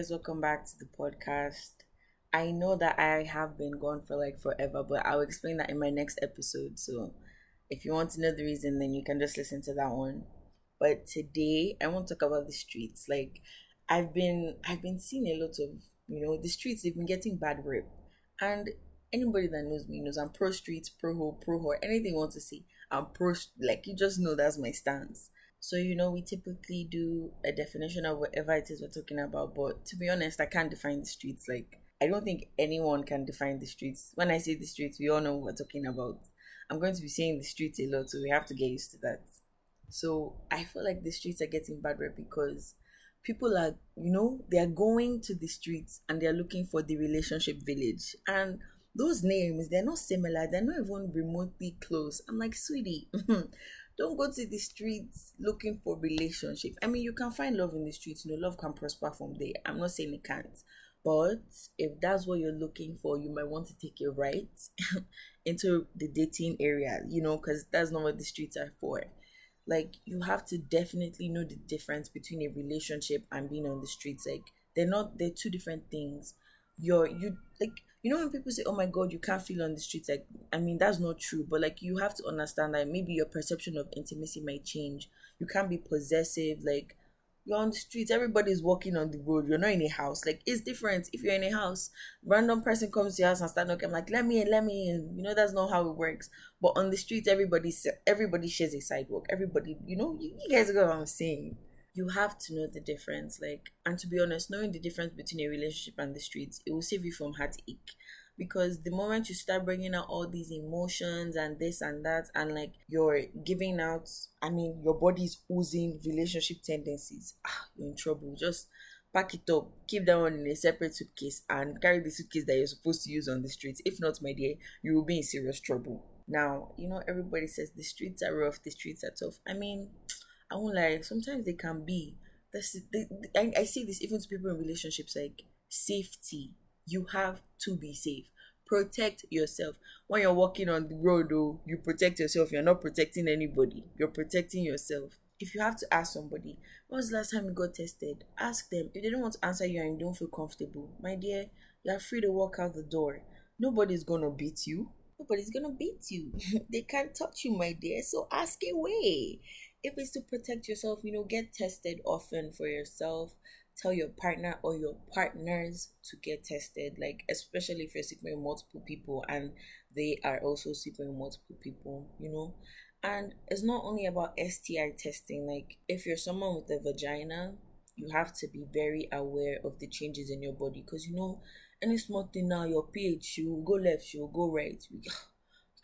guys, welcome back to the podcast. I know that I have been gone for like forever, but I'll explain that in my next episode. So if you want to know the reason, then you can just listen to that one. But today I want to talk about the streets. Like I've been I've been seeing a lot of, you know, the streets they've been getting bad rep. And anybody that knows me knows I'm pro streets, pro ho, pro ho, anything you want to see. I'm pro like you just know that's my stance. So, you know, we typically do a definition of whatever it is we're talking about. But to be honest, I can't define the streets. Like, I don't think anyone can define the streets. When I say the streets, we all know what we're talking about. I'm going to be saying the streets a lot, so we have to get used to that. So, I feel like the streets are getting bad rep because people are, you know, they are going to the streets and they're looking for the relationship village. And those names, they're not similar, they're not even remotely close. I'm like, sweetie. don't go to the streets looking for relationship. I mean, you can find love in the streets. You know, love can prosper from there. I'm not saying it can't, but if that's what you're looking for, you might want to take your right into the dating area. You know, because that's not what the streets are for. Like, you have to definitely know the difference between a relationship and being on the streets. Like, they're not. They're two different things. You're you like you know when people say oh my god you can't feel on the streets like i mean that's not true but like you have to understand that maybe your perception of intimacy might change. You can't be possessive like you're on the streets everybody's walking on the road you're not in a house. Like it's different. If you're in a house random person comes to your house and start knocking like let me in let me in. You know that's not how it works. But on the streets everybody everybody shares a sidewalk. Everybody you know you, you guys know what i'm saying you have to know the difference. Like, and to be honest, knowing the difference between a relationship and the streets, it will save you from heartache. Because the moment you start bringing out all these emotions and this and that, and like you're giving out, I mean, your body's oozing relationship tendencies, ah, you're in trouble. Just pack it up, keep that one in a separate suitcase, and carry the suitcase that you're supposed to use on the streets. If not, my dear, you will be in serious trouble. Now, you know, everybody says the streets are rough, the streets are tough. I mean, I won't lie. Sometimes they can be. That's I, I see this even to people in relationships like safety. You have to be safe. Protect yourself. When you're walking on the road, though, you protect yourself. You're not protecting anybody. You're protecting yourself. If you have to ask somebody, when was the last time you got tested? Ask them. If they don't want to answer you and you don't feel comfortable, my dear, you are free to walk out the door. Nobody's gonna beat you. Nobody's gonna beat you. they can't touch you, my dear. So ask away if it's to protect yourself, you know, get tested often for yourself. Tell your partner or your partners to get tested, like especially if you're sleeping with multiple people and they are also sleeping with multiple people, you know. And it's not only about STI testing, like if you're someone with a vagina, you have to be very aware of the changes in your body because you know any small thing now your pH will go left, will go right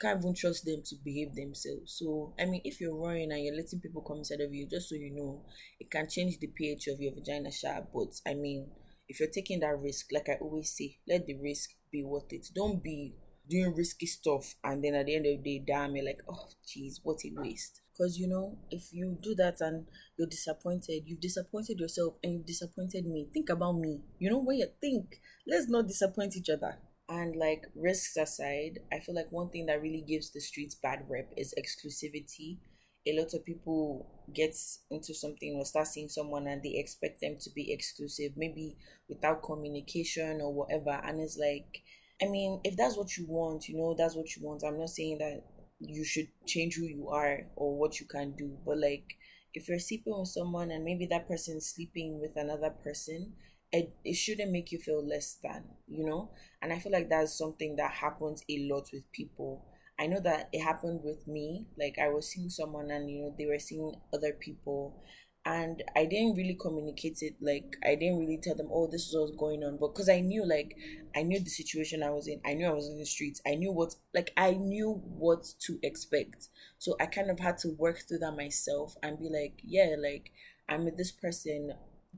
can't even trust them to behave themselves. So, I mean, if you're running and you're letting people come inside of you, just so you know, it can change the pH of your vagina. But I mean, if you're taking that risk, like I always say, let the risk be worth it. Don't be doing risky stuff and then at the end of the day, damn, you're like, oh, jeez, what a waste. Because you know, if you do that and you're disappointed, you've disappointed yourself and you've disappointed me. Think about me. You know, when you think, let's not disappoint each other. And like risks aside, I feel like one thing that really gives the streets bad rep is exclusivity. A lot of people get into something or start seeing someone and they expect them to be exclusive, maybe without communication or whatever. And it's like, I mean, if that's what you want, you know, that's what you want. I'm not saying that you should change who you are or what you can do, but like if you're sleeping with someone and maybe that person's sleeping with another person it, it shouldn't make you feel less than, you know? And I feel like that's something that happens a lot with people. I know that it happened with me. Like I was seeing someone and you know they were seeing other people. And I didn't really communicate it. Like I didn't really tell them oh this is what's going on. But because I knew like I knew the situation I was in. I knew I was in the streets. I knew what like I knew what to expect. So I kind of had to work through that myself and be like yeah like I'm with this person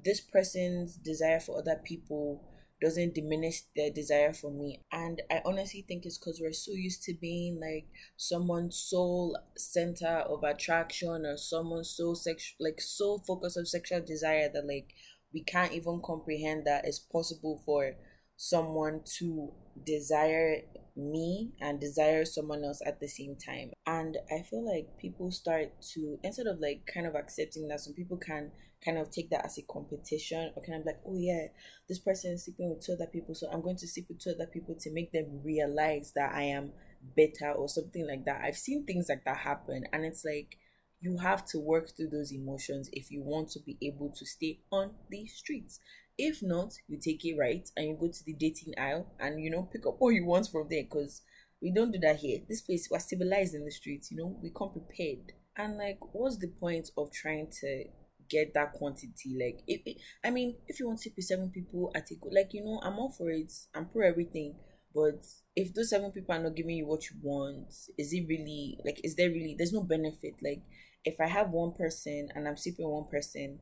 this person's desire for other people doesn't diminish their desire for me. And I honestly think it's because we're so used to being like someone's sole center of attraction or someone's so sexual, like so focused on sexual desire that like we can't even comprehend that it's possible for someone to desire me and desire someone else at the same time. And I feel like people start to, instead of like kind of accepting that some people can kind of take that as a competition or kind of like, oh yeah, this person is sleeping with two other people, so I'm going to sleep with two other people to make them realize that I am better or something like that. I've seen things like that happen, and it's like you have to work through those emotions if you want to be able to stay on the streets. If not, you take it right and you go to the dating aisle and you know pick up what you want from there because we don't do that here. This place we're civilized in the streets, you know, we come prepared. And like, what's the point of trying to get that quantity? Like, if I mean, if you want to be seven people at a like you know, I'm all for it. I'm pro everything. But if those seven people are not giving you what you want, is it really like? Is there really? There's no benefit. Like, if I have one person and I'm sleeping one person,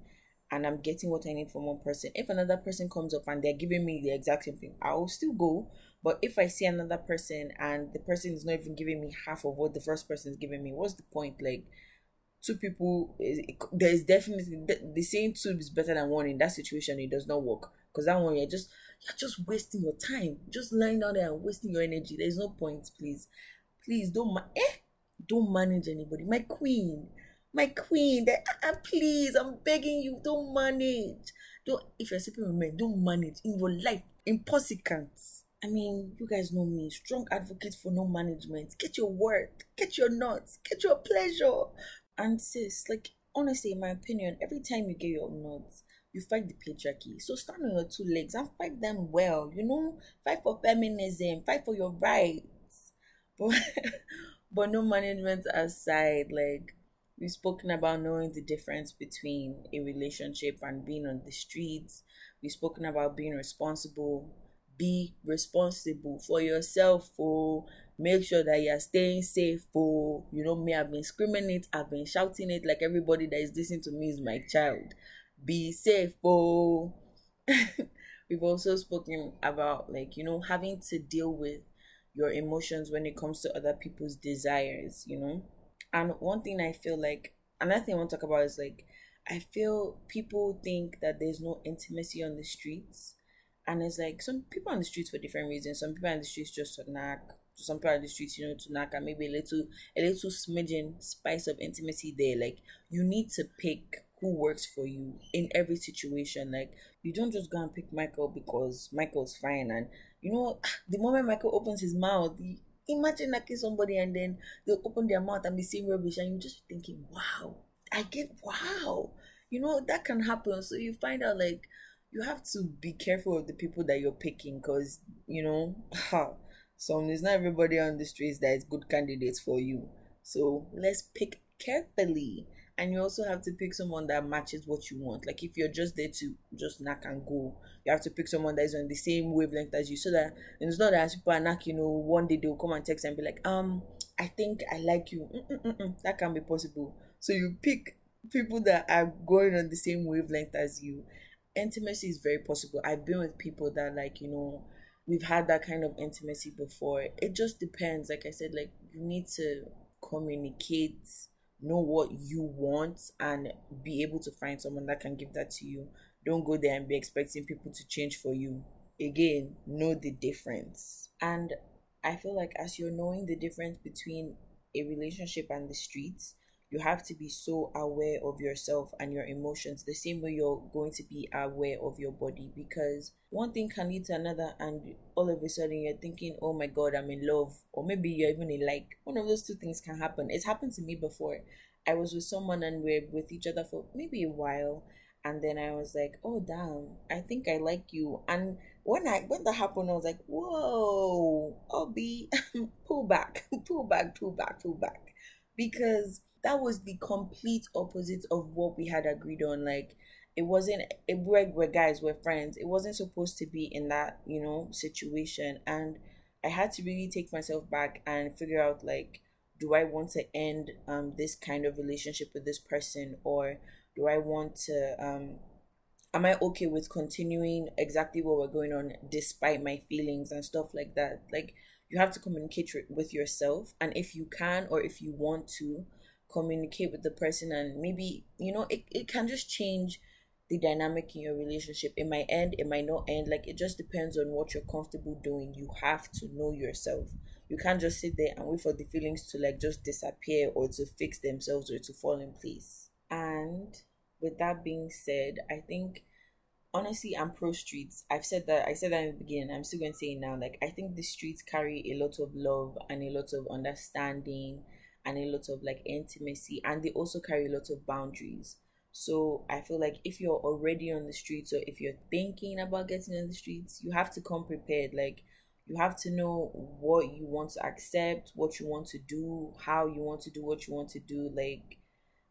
and I'm getting what I need from one person. If another person comes up and they're giving me the exact same thing, I will still go. But if I see another person and the person is not even giving me half of what the first person is giving me, what's the point? Like, two people, there's definitely the saying two is better than one in that situation. It does not work because that one you're just you're just wasting your time, just lying down there and wasting your energy. There's no point, please, please don't ma- eh, don't manage anybody. My queen, my queen, that uh, please, I'm begging you, don't manage. Don't if you're sleeping with men, don't manage in your life. Impossible. I mean, you guys know me, strong advocate for no management. Get your worth, get your nuts, get your pleasure. And sis, like honestly, in my opinion, every time you get your nuts, you fight the patriarchy. So stand on your two legs and fight them well. You know, fight for feminism, fight for your rights. But but no management aside, like we've spoken about knowing the difference between a relationship and being on the streets. We've spoken about being responsible. Be responsible for yourself. For make sure that you're staying safe. For you know me, I've been screaming it, I've been shouting it like everybody that is listening to me is my child. Be safe. For oh. we've also spoken about like you know having to deal with your emotions when it comes to other people's desires. You know and one thing I feel like another thing I want to talk about is like I feel people think that there's no intimacy on the streets. And it's like some people on the streets for different reasons. Some people on the streets just to knock. Some people on the streets, you know, to knock and maybe a little a little smidgen spice of intimacy there. Like you need to pick who works for you in every situation. Like you don't just go and pick Michael because Michael's fine and you know the moment Michael opens his mouth, Imagine knocking somebody and then they open their mouth and be saying rubbish, and you just thinking, "Wow, I get wow." You know that can happen. So you find out like you have to be careful of the people that you're picking, because you know, some it's not everybody on the streets that is good candidates for you. So let's pick carefully and you also have to pick someone that matches what you want. Like if you're just there to just knock and go, you have to pick someone that is on the same wavelength as you, so that it's not that people are knock. You know, one day they'll come and text and be like, um, I think I like you. Mm-mm-mm-mm. That can be possible. So you pick people that are going on the same wavelength as you. Intimacy is very possible. I've been with people that like you know we've had that kind of intimacy before. It just depends. Like I said, like you need to communicate know what you want and be able to find someone that can give that to you. Don't go there and be expecting people to change for you. Again, know the difference. And I feel like as you're knowing the difference between a relationship and the streets, you have to be so aware of yourself and your emotions the same way you're going to be aware of your body because one thing can lead to another and all of a sudden you're thinking oh my god i'm in love or maybe you're even in like one of those two things can happen. It's happened to me before. I was with someone and we're with each other for maybe a while and then i was like oh damn i think i like you and when i when that happened i was like whoa i'll be pull back pull back pull back pull back because that was the complete opposite of what we had agreed on. Like it wasn't it, we're, we're guys, we're friends. It wasn't supposed to be in that, you know, situation. And I had to really take myself back and figure out like, do I want to end um this kind of relationship with this person or do I want to um am I okay with continuing exactly what we're going on despite my feelings and stuff like that? Like you have to communicate with yourself and if you can or if you want to communicate with the person and maybe you know it, it can just change the dynamic in your relationship it might end it might not end like it just depends on what you're comfortable doing you have to know yourself you can't just sit there and wait for the feelings to like just disappear or to fix themselves or to fall in place and with that being said, I think honestly I'm pro streets. I've said that I said that in the beginning. I'm still going to say it now. Like I think the streets carry a lot of love and a lot of understanding and a lot of like intimacy and they also carry a lot of boundaries. So I feel like if you're already on the streets or if you're thinking about getting on the streets, you have to come prepared. Like you have to know what you want to accept, what you want to do, how you want to do what you want to do. Like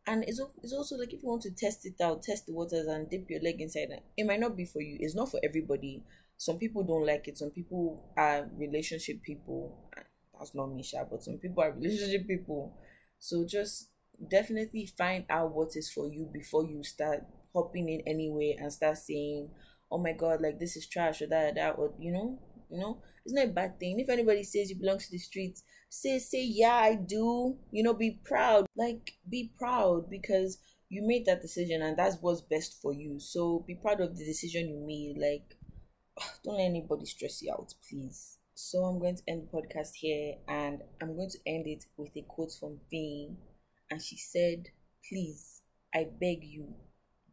and it's, it's also like if you want to test it out test the waters and dip your leg inside it might not be for you it's not for everybody some people don't like it some people are relationship people that's not misha but some people are relationship people. So just definitely find out what is for you before you start hopping in anyway and start saying oh my god like this is trash or that or that or you know you know it's not a bad thing. If anybody says you belong to the streets say say yeah i do you know be proud like be proud because you made that decision and that's what's best for you. So be proud of the decision you made like don't let anybody stress you out please so i'm going to end the podcast here and i'm going to end it with a quote from v and she said please i beg you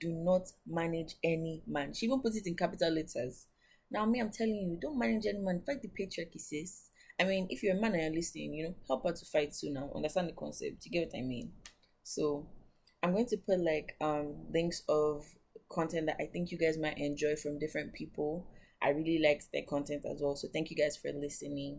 do not manage any man she even put it in capital letters now me i'm telling you don't manage any man fight the patriarchy sis I mean, if you're a man and you're listening, you know, help her to fight too now. Understand the concept. You get what I mean? So I'm going to put like um links of content that I think you guys might enjoy from different people. I really liked their content as well. So thank you guys for listening.